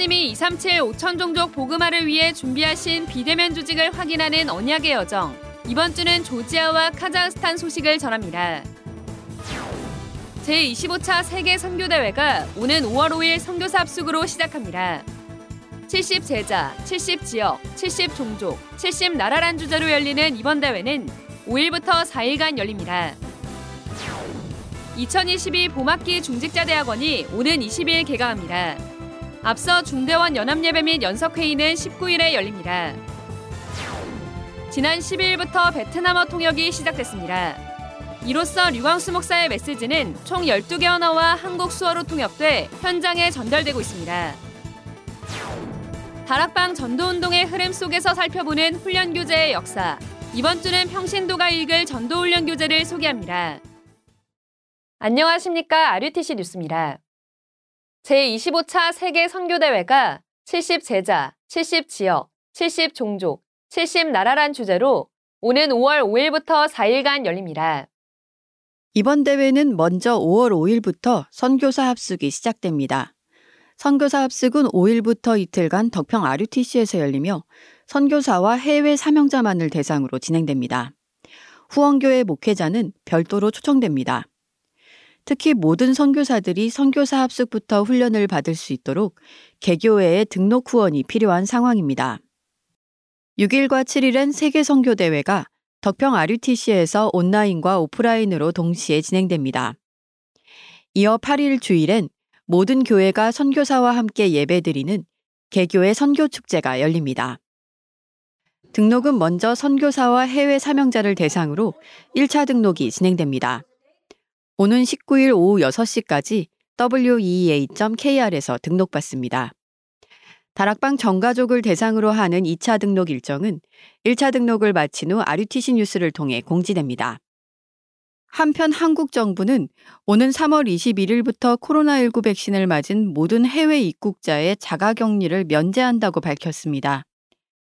하나님이 237 5천 종족 복음화를 위해 준비하신 비대면 조직을 확인하는 언약의 여정. 이번 주는 조지아와 카자흐스탄 소식을 전합니다. 제25차 세계 선교대회가 오는 5월 5일 선교사 합숙으로 시작합니다. 70 제자, 70 지역, 70 종족, 70 나라란 주제로 열리는 이번 대회는 5일부터 4일간 열립니다. 2022 봄학기 중직자대학원이 오는 20일 개강합니다. 앞서 중대원 연합예배 및 연석회의는 19일에 열립니다. 지난 12일부터 베트남어 통역이 시작됐습니다. 이로써 류광수 목사의 메시지는 총 12개 언어와 한국 수어로 통역돼 현장에 전달되고 있습니다. 다락방 전도운동의 흐름 속에서 살펴보는 훈련 교재의 역사. 이번 주는 평신도가 읽을 전도훈련 교재를 소개합니다. 안녕하십니까. RUTC 뉴스입니다. 제25차 세계 선교대회가 70 제자, 70 지역, 70 종족, 70 나라란 주제로 오는 5월 5일부터 4일간 열립니다. 이번 대회는 먼저 5월 5일부터 선교사 합숙이 시작됩니다. 선교사 합숙은 5일부터 이틀간 덕평 RUTC에서 열리며 선교사와 해외 사명자만을 대상으로 진행됩니다. 후원교회 목회자는 별도로 초청됩니다. 특히 모든 선교사들이 선교사 합숙부터 훈련을 받을 수 있도록 개교회의 등록 후원이 필요한 상황입니다. 6일과 7일엔 세계 선교 대회가 덕평 RUTC에서 온라인과 오프라인으로 동시에 진행됩니다. 이어 8일 주일엔 모든 교회가 선교사와 함께 예배드리는 개교의 선교 축제가 열립니다. 등록은 먼저 선교사와 해외 사명자를 대상으로 1차 등록이 진행됩니다. 오는 19일 오후 6시까지 weea.kr에서 등록받습니다. 다락방 전가족을 대상으로 하는 2차 등록 일정은 1차 등록을 마친 후 RUTC 뉴스를 통해 공지됩니다. 한편 한국 정부는 오는 3월 21일부터 코로나19 백신을 맞은 모든 해외 입국자의 자가 격리를 면제한다고 밝혔습니다.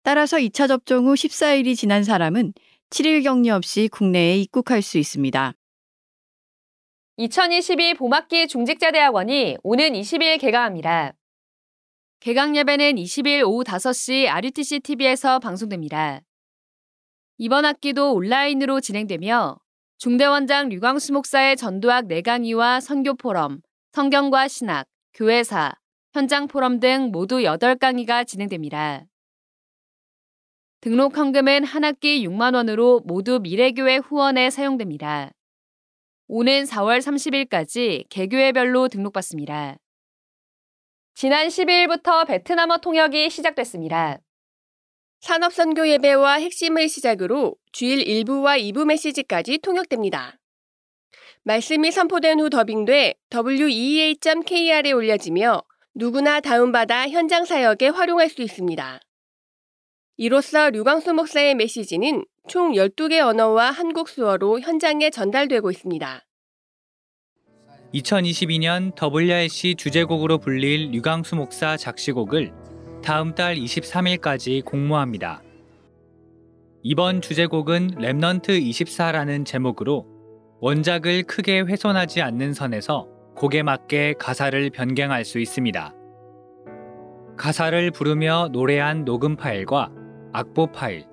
따라서 2차 접종 후 14일이 지난 사람은 7일 격리 없이 국내에 입국할 수 있습니다. 2022 봄학기 중직자대학원이 오는 20일 개강합니다. 개강 예배는 20일 오후 5시 RUTC TV에서 방송됩니다. 이번 학기도 온라인으로 진행되며 중대원장 류광수 목사의 전도학 4강의와 선교 포럼, 성경과 신학, 교회사, 현장 포럼 등 모두 8강의가 진행됩니다. 등록 헌금은 한 학기 6만 원으로 모두 미래교회 후원에 사용됩니다. 오는 4월 30일까지 개교회별로 등록받습니다. 지난 12일부터 베트남어 통역이 시작됐습니다. 산업선교 예배와 핵심을 시작으로 주일 1부와 2부 메시지까지 통역됩니다. 말씀이 선포된 후 더빙돼 weea.kr에 올려지며 누구나 다운받아 현장 사역에 활용할 수 있습니다. 이로써 류광수 목사의 메시지는 총 12개 언어와 한국 수어로 현장에 전달되고 있습니다. 2022년 WRC 주제곡으로 불릴 류광수 목사 작시곡을 다음 달 23일까지 공모합니다. 이번 주제곡은 Remnant 24라는 제목으로 원작을 크게 훼손하지 않는 선에서 곡에 맞게 가사를 변경할 수 있습니다. 가사를 부르며 노래한 녹음 파일과 악보 파일,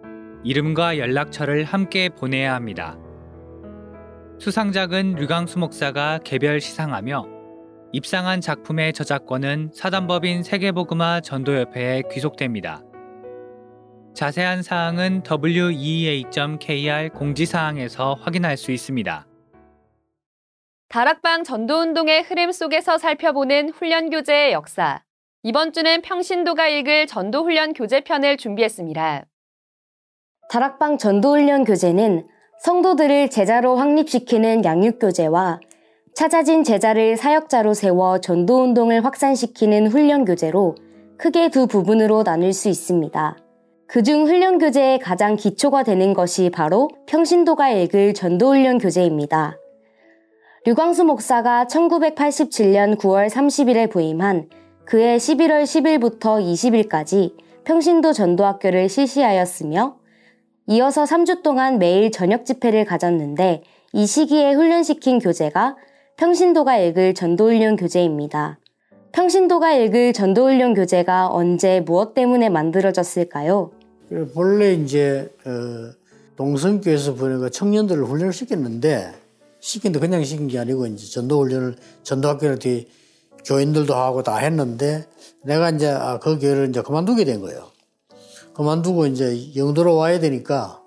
이름과 연락처를 함께 보내야 합니다. 수상작은 류강수 목사가 개별 시상하며 입상한 작품의 저작권은 사단법인 세계복음화 전도협회에 귀속됩니다. 자세한 사항은 wea.kr 공지사항에서 확인할 수 있습니다. 다락방 전도운동의 흐름 속에서 살펴보는 훈련교재의 역사. 이번 주는 평신도가 읽을 전도훈련 교재편을 준비했습니다. 다락방 전도훈련 교재는 성도들을 제자로 확립시키는 양육교재와 찾아진 제자를 사역자로 세워 전도운동을 확산시키는 훈련교재로 크게 두 부분으로 나눌 수 있습니다. 그중 훈련교재의 가장 기초가 되는 것이 바로 평신도가 읽을 전도훈련 교재입니다. 류광수 목사가 1987년 9월 30일에 부임한 그해 11월 10일부터 20일까지 평신도 전도학교를 실시하였으며 이어서 3주 동안 매일 저녁 집회를 가졌는데 이 시기에 훈련시킨 교재가 평신도가 읽을 전도훈련 교재입니다. 평신도가 읽을 전도훈련 교재가 언제 무엇 때문에 만들어졌을까요? 본래 이제 어, 동성교에서 보내가 청년들을 훈련을 시켰는데 시킨데 그냥 시킨 게 아니고 이제 전도훈련을 전도학교를 뒤 교인들도 하고 다 했는데 내가 이제 아, 그 교회를 이제 그만두게 된 거예요. 그만두고 이제 영도로 와야 되니까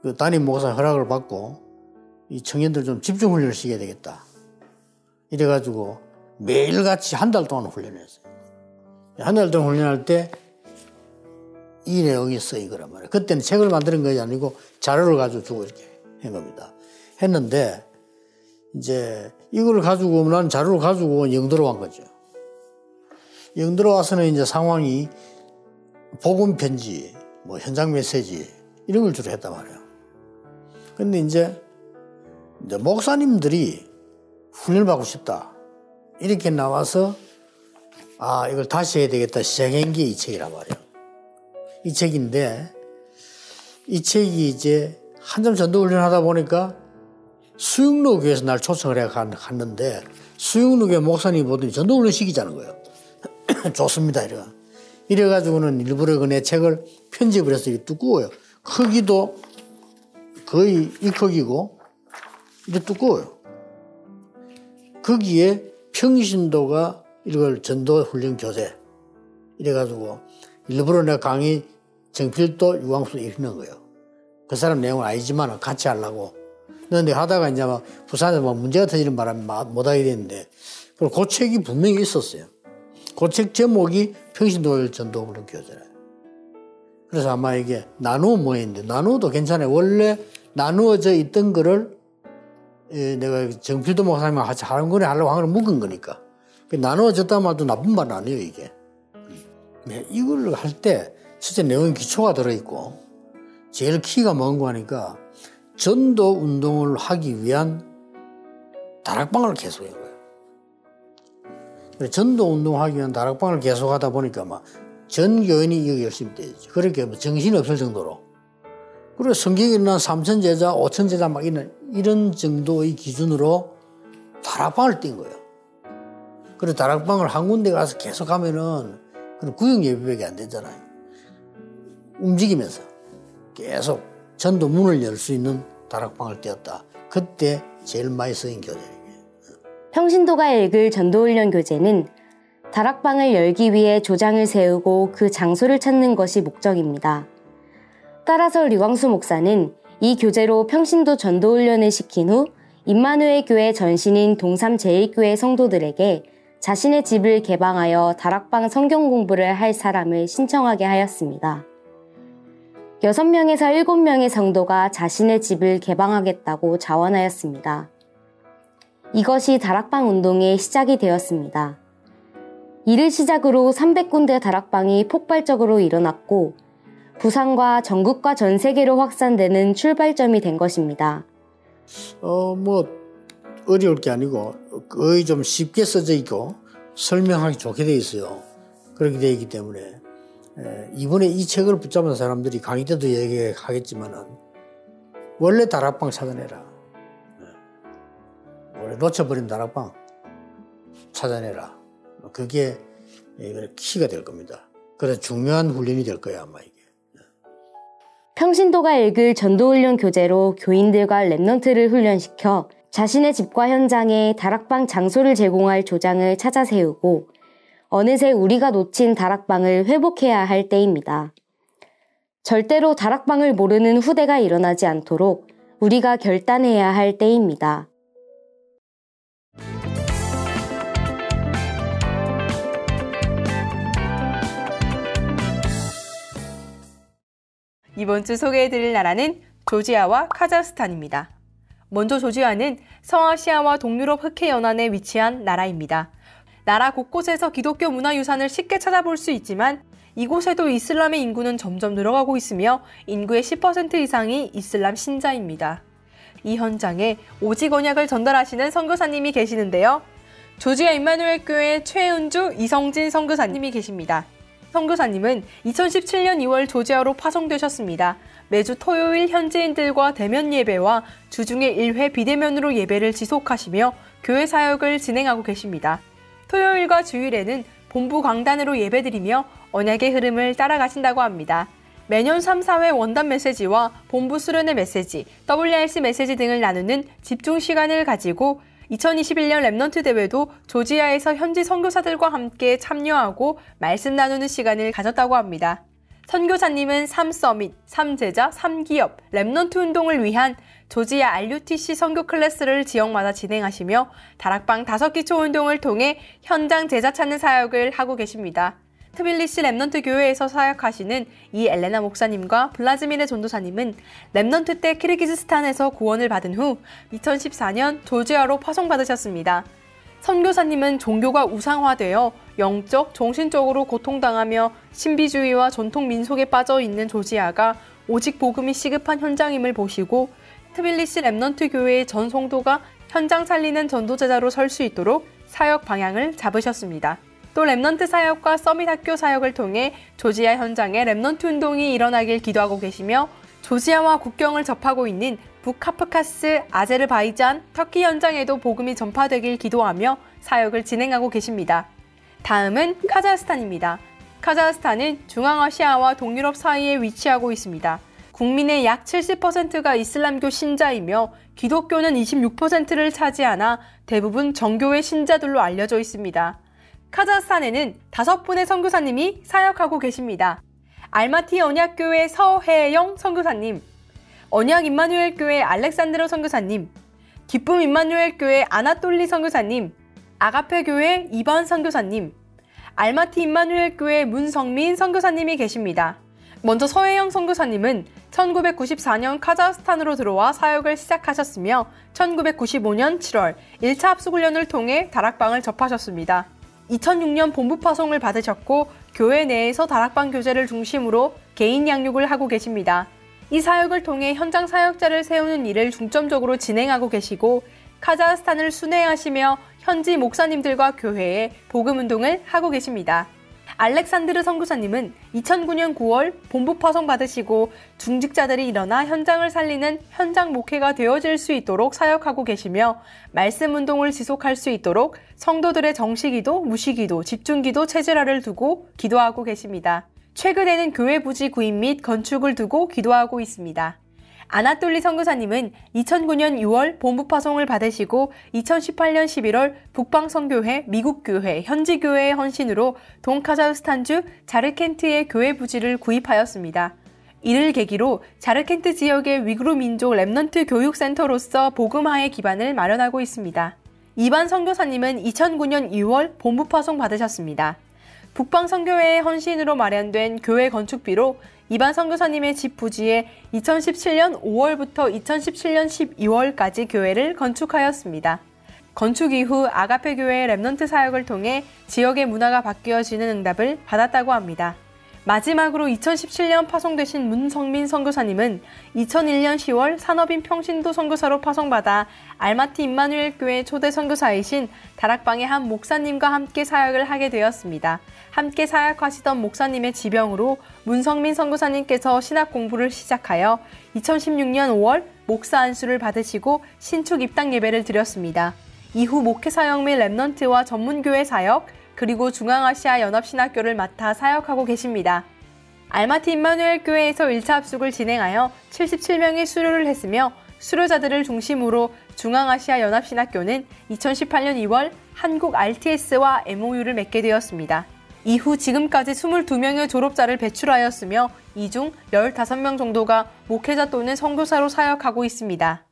그 담임 목사 허락을 받고 이 청년들 좀 집중 훈련을 시켜야 되겠다. 이래가지고 매일같이 한 달 동안 훈련했어요. 한 달 동안 훈련할 때 이 내용이 쓰인 거란 말이에요. 그때는 책을 만드는 것이 아니고 자료를 가지고 주고 이렇게 한 겁니다. 했는데 이제 이걸 가지고 난 자료를 가지고 영도로 간 거죠. 영도로 와서는 이제 상황이 복음 편지, 뭐 현장 메시지 이런 걸 주로 했단 말이에요. 근데 이제, 이제 목사님들이 훈련을 받고 싶다. 이렇게 나와서 아, 이걸 다시 해야 되겠다 시작한 게 이 책이란 말이에요. 이 책인데 이 책이 이제 한참 전도 훈련 하다 보니까 수영로 교회에서 날 초청을 해 갔는데 수영로 교회 목사님 보더니 전도 훈련 시키자는 거예요. 좋습니다. 이래. 이래가지고는 일부러 그 내 책을 편집을 해서 두꺼워요. 크기도 거의 이 크기고 이게 두꺼워요. 거기에 평신도가 이걸 전도 훈련 교재 이래가지고 일부러 내가 강의 정필도 유광수 읽는 거예요. 그 사람 내용은 아니지만 같이 하려고. 그런데 하다가 이제 막 부산에서 막 문제가 터지는 바람에 못 하게 됐는데 그리고 그 책이 분명히 있었어요. 그 책 제목이 평신도 전도 훈련 교재라. 그래서 아마 이게 나누어 모였는데 나누어도 괜찮아요. 원래 나누어져 있던 거를 내가 정필도 목사님과 같이 하는 거네 하려고 한 걸 묶은 거니까. 나누어졌다 말도 나쁜 말은 아니에요, 이게. 네, 이걸 할때 실제 내용 기초가 들어있고 제일 키가 뭔거 하니까 전도 운동을 하기 위한 다락방을 계속한 거예요. 전도 운동하기 위한 다락방을 계속하다 보니까 막 전 교인이 이거 열심히 되죠. 그렇게 뭐 정신이 없을 정도로. 그리고 성경에 있는 3천 제자, 5천 제자 막 이런, 이런 정도의 기준으로 다락방을 띈 거예요. 그리고 다락방을 한 군데 가서 계속 하면은 그럼 구역 예배밖에 안 되잖아요. 움직이면서 계속 전도 문을 열 수 있는 다락방을 띄었다. 그때 제일 많이 쓰인 교재예요. 평신도가 읽을 전도훈련 교재는 다락방을 열기 위해 조장을 세우고 그 장소를 찾는 것이 목적입니다. 따라서 류광수 목사는 이 교재로 평신도 전도훈련을 시킨 후 임마누엘 교회 전신인 동삼 제1교회 성도들에게 자신의 집을 개방하여 다락방 성경 공부를 할 사람을 신청하게 하였습니다. 6명에서 7명의 성도가 자신의 집을 개방하겠다고 자원하였습니다. 이것이 다락방 운동의 시작이 되었습니다. 이를 시작으로 300군데 다락방이 폭발적으로 일어났고 부산과 전국과 전 세계로 확산되는 출발점이 된 것입니다. 어, 뭐 어려울 게 아니고 거의 좀 쉽게 써져 있고 설명하기 좋게 돼 있어요. 그렇게 되어 있기 때문에 에, 이번에 이 책을 붙잡은 사람들이 강의 때도 얘기하겠지만은 원래 다락방 찾아내라. 원래 놓쳐버린 다락방 찾아내라. 그게 키가 될 겁니다. 그래서 중요한 훈련이 될 거예요, 아마 이게. 평신도가 읽을 전도훈련 교재로 교인들과 랩넌트를 훈련시켜 자신의 집과 현장에 다락방 장소를 제공할 조장을 찾아 세우고 어느새 우리가 놓친 다락방을 회복해야 할 때입니다. 절대로 다락방을 모르는 후대가 일어나지 않도록 우리가 결단해야 할 때입니다. 이번 주 소개해드릴 나라는 조지아와 카자흐스탄입니다. 먼저 조지아는 서아시아와 동유럽 흑해 연안에 위치한 나라입니다. 나라 곳곳에서 기독교 문화유산을 쉽게 찾아볼 수 있지만 이곳에도 이슬람의 인구는 점점 늘어가고 있으며 인구의 10% 이상이 이슬람 신자입니다. 이 현장에 오직 언약을 전달하시는 선교사님이 계시는데요. 조지아 임마누엘 교회 최은주 이성진 선교사님이 계십니다. 선교사님은 2017년 2월 조지아로 파송되셨습니다. 매주 토요일 현지인들과 대면 예배와 주중에 1회 비대면으로 예배를 지속하시며 교회 사역을 진행하고 계십니다. 토요일과 주일에는 본부 강단으로 예배드리며 언약의 흐름을 따라가신다고 합니다. 매년 3, 4회 원단 메시지와 본부 수련의 메시지, WRC 메시지 등을 나누는 집중 시간을 가지고 2021년 Remnant 대회도 조지아에서 현지 선교사들과 함께 참여하고 말씀 나누는 시간을 가졌다고 합니다. 선교사님은 3Summit, 3제자, 3기업, Remnant 운동을 위한 조지아 RUTC 선교 클래스를 지역마다 진행하시며 다락방 다섯 기초 운동을 통해 현장 제자 찾는 사역을 하고 계십니다. 트빌리시 Remnant 교회에서 사역하시는 이 엘레나 목사님과 블라즈미네 전도사님은 Remnant 때 키르기즈스탄에서 구원을 받은 후 2014년 조지아로 파송받으셨습니다. 선교사님은 종교가 우상화되어 영적, 정신적으로 고통당하며 신비주의와 전통 민속에 빠져 있는 조지아가 오직 복음이 시급한 현장임을 보시고 트빌리시 Remnant 교회의 전 성도가 현장 살리는 전도제자로 설 수 있도록 사역 방향을 잡으셨습니다. 또 Remnant 사역과 Summit 학교 사역을 통해 조지아 현장에 Remnant 운동이 일어나길 기도하고 계시며 조지아와 국경을 접하고 있는 북카프카스, 아제르바이잔, 터키 현장에도 복음이 전파되길 기도하며 사역을 진행하고 계십니다. 다음은 카자흐스탄입니다. 카자흐스탄은 중앙아시아와 동유럽 사이에 위치하고 있습니다. 국민의 약 70%가 이슬람교 신자이며 기독교는 26%를 차지하나 대부분 정교회 신자들로 알려져 있습니다. 카자흐스탄에는 다섯 분의 선교사님이 사역하고 계십니다. 알마티 언약교회 서혜영 선교사님, 언약 임마누엘 교회 알렉산드로 선교사님, 기쁨 임마누엘 교회 아나톨리 선교사님, 아가페 교회 이번 선교사님, 알마티 임마누엘 교회 문성민 선교사님이 계십니다. 먼저 서혜영 선교사님은 1994년 카자흐스탄으로 들어와 사역을 시작하셨으며 1995년 7월 1차 합숙훈련을 통해 다락방을 접하셨습니다. 2006년 본부 파송을 받으셨고 교회 내에서 다락방 교제를 중심으로 개인 양육을 하고 계십니다. 이 사역을 통해 현장 사역자를 세우는 일을 중점적으로 진행하고 계시고 카자흐스탄을 순회하시며 현지 목사님들과 교회에 복음 운동을 하고 계십니다. 알렉산드르 선교사님은 2009년 9월 본부 파송 받으시고 중직자들이 일어나 현장을 살리는 현장 목회가 되어질 수 있도록 사역하고 계시며 말씀 운동을 지속할 수 있도록 성도들의 정식기도, 무시기도, 집중기도 체질화를 두고 기도하고 계십니다. 최근에는 교회 부지 구입 및 건축을 두고 기도하고 있습니다. 아나톨리 선교사님은 2009년 6월 본부 파송을 받으시고 2018년 11월 북방 선교회, 미국 교회, 현지 교회의 헌신으로 동카자흐스탄주 자르켄트의 교회 부지를 구입하였습니다. 이를 계기로 자르켄트 지역의 위구르 민족 Remnant 교육센터로서 복음화의 기반을 마련하고 있습니다. 이반 선교사님은 2009년 2월 본부 파송 받으셨습니다. 북방 선교회의 헌신으로 마련된 교회 건축비로 이반 선교사님의 집 부지에 2017년 5월부터 2017년 12월까지 교회를 건축하였습니다. 건축 이후 아가페 교회의 Remnant 사역을 통해 지역의 문화가 바뀌어지는 응답을 받았다고 합니다. 마지막으로 2017년 파송되신 문성민 선교사님은 2001년 10월 산업인 평신도 선교사로 파송받아 알마티 임마누엘 교회 초대 선교사이신 다락방의 한 목사님과 함께 사역을 하게 되었습니다. 함께 사역하시던 목사님의 지병으로 문성민 선교사님께서 신학 공부를 시작하여 2016년 5월 목사 안수를 받으시고 신축 입당 예배를 드렸습니다. 이후 목회 사역 및 랩넌트와 전문교회 사역, 그리고 중앙아시아 연합신학교를 맡아 사역하고 계십니다. 알마티 임마누엘 교회에서 1차 합숙을 진행하여 77명의 수료를 했으며 수료자들을 중심으로 중앙아시아 연합신학교는 2018년 2월 한국 RTS와 MOU를 맺게 되었습니다. 이후 지금까지 22명의 졸업자를 배출하였으며 이 중 15명 정도가 목회자 또는 선교사로 사역하고 있습니다.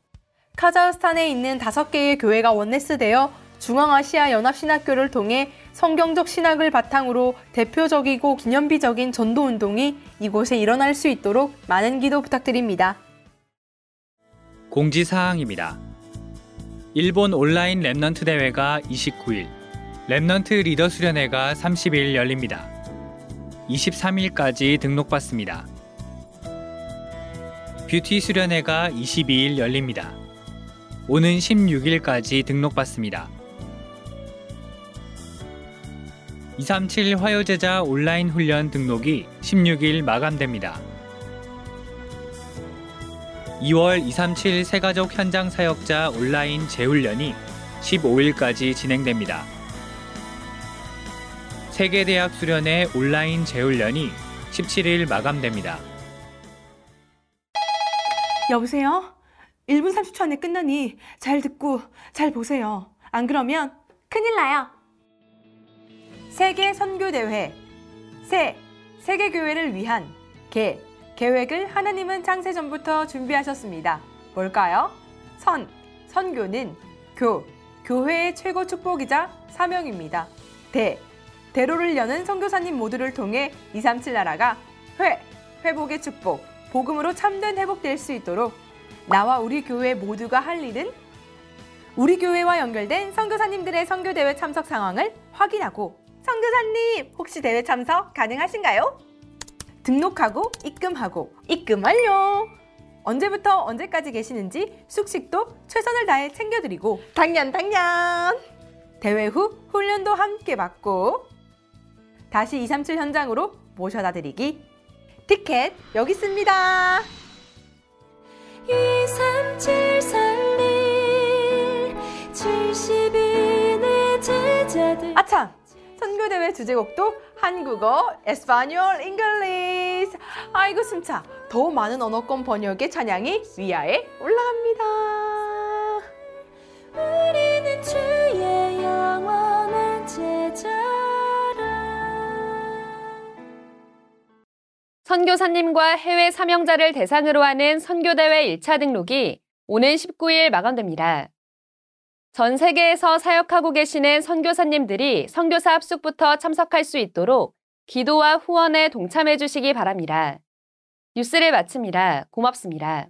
카자흐스탄에 있는 5개의 교회가 원네스되어 중앙아시아 연합신학교를 통해 성경적 신학을 바탕으로 대표적이고 기념비적인 전도 운동이 이곳에 일어날 수 있도록 많은 기도 부탁드립니다. 공지사항입니다. 일본 온라인 Remnant 대회가 29일, Remnant 리더 수련회가 30일 열립니다. 23일까지 등록받습니다. 뷰티 수련회가 22일 열립니다. 오는 16일까지 등록받습니다. 237 화요제자 온라인 훈련 등록이 16일 마감됩니다. 2월 237 새가족 현장 사역자 온라인 재훈련이 15일까지 진행됩니다. 세계대학 수련회 온라인 재훈련이 17일 마감됩니다. 여보세요? 1분 30초 안에 끝나니 잘 듣고 잘 보세요. 안 그러면 큰일 나요. 세계 선교대회. 세, 세계 교회를 위한 개, 계획을 하나님은 창세 전부터 준비하셨습니다. 뭘까요? 선, 선교는 교, 교회의 최고 축복이자 사명입니다. 대, 대로를 여는 선교사님 모두를 통해 237 나라가 회, 회복의 축복, 복음으로 참된 회복될 수 있도록 나와 우리 교회 모두가 할 일은 우리 교회와 연결된 선교사님들의 선교 대회 참석 상황을 확인하고 선교사님 혹시 대회 참석 가능하신가요? 등록하고 입금하고 입금 완료. 언제부터 언제까지 계시는지 숙식도 최선을 다해 챙겨드리고 당연 당연 대회 후 훈련도 함께 받고 다시 237 현장으로 모셔다 드리기 티켓 여기 있습니다. 237 살릴 70인의 제자들 아참! 선교대회 주제곡도 한국어, Español, English. 아이고 숨차. 더 많은 언어권 번역의 찬양이 위아에 올라갑니다. 우리는 주의 영원한 제자라 선교사님과 해외 사명자를 대상으로 하는 선교대회 1차 등록이 오는 19일 마감됩니다. 전 세계에서 사역하고 계시는 선교사님들이 선교사 합숙부터 참석할 수 있도록 기도와 후원에 동참해 주시기 바랍니다. 뉴스를 마칩니다. 고맙습니다.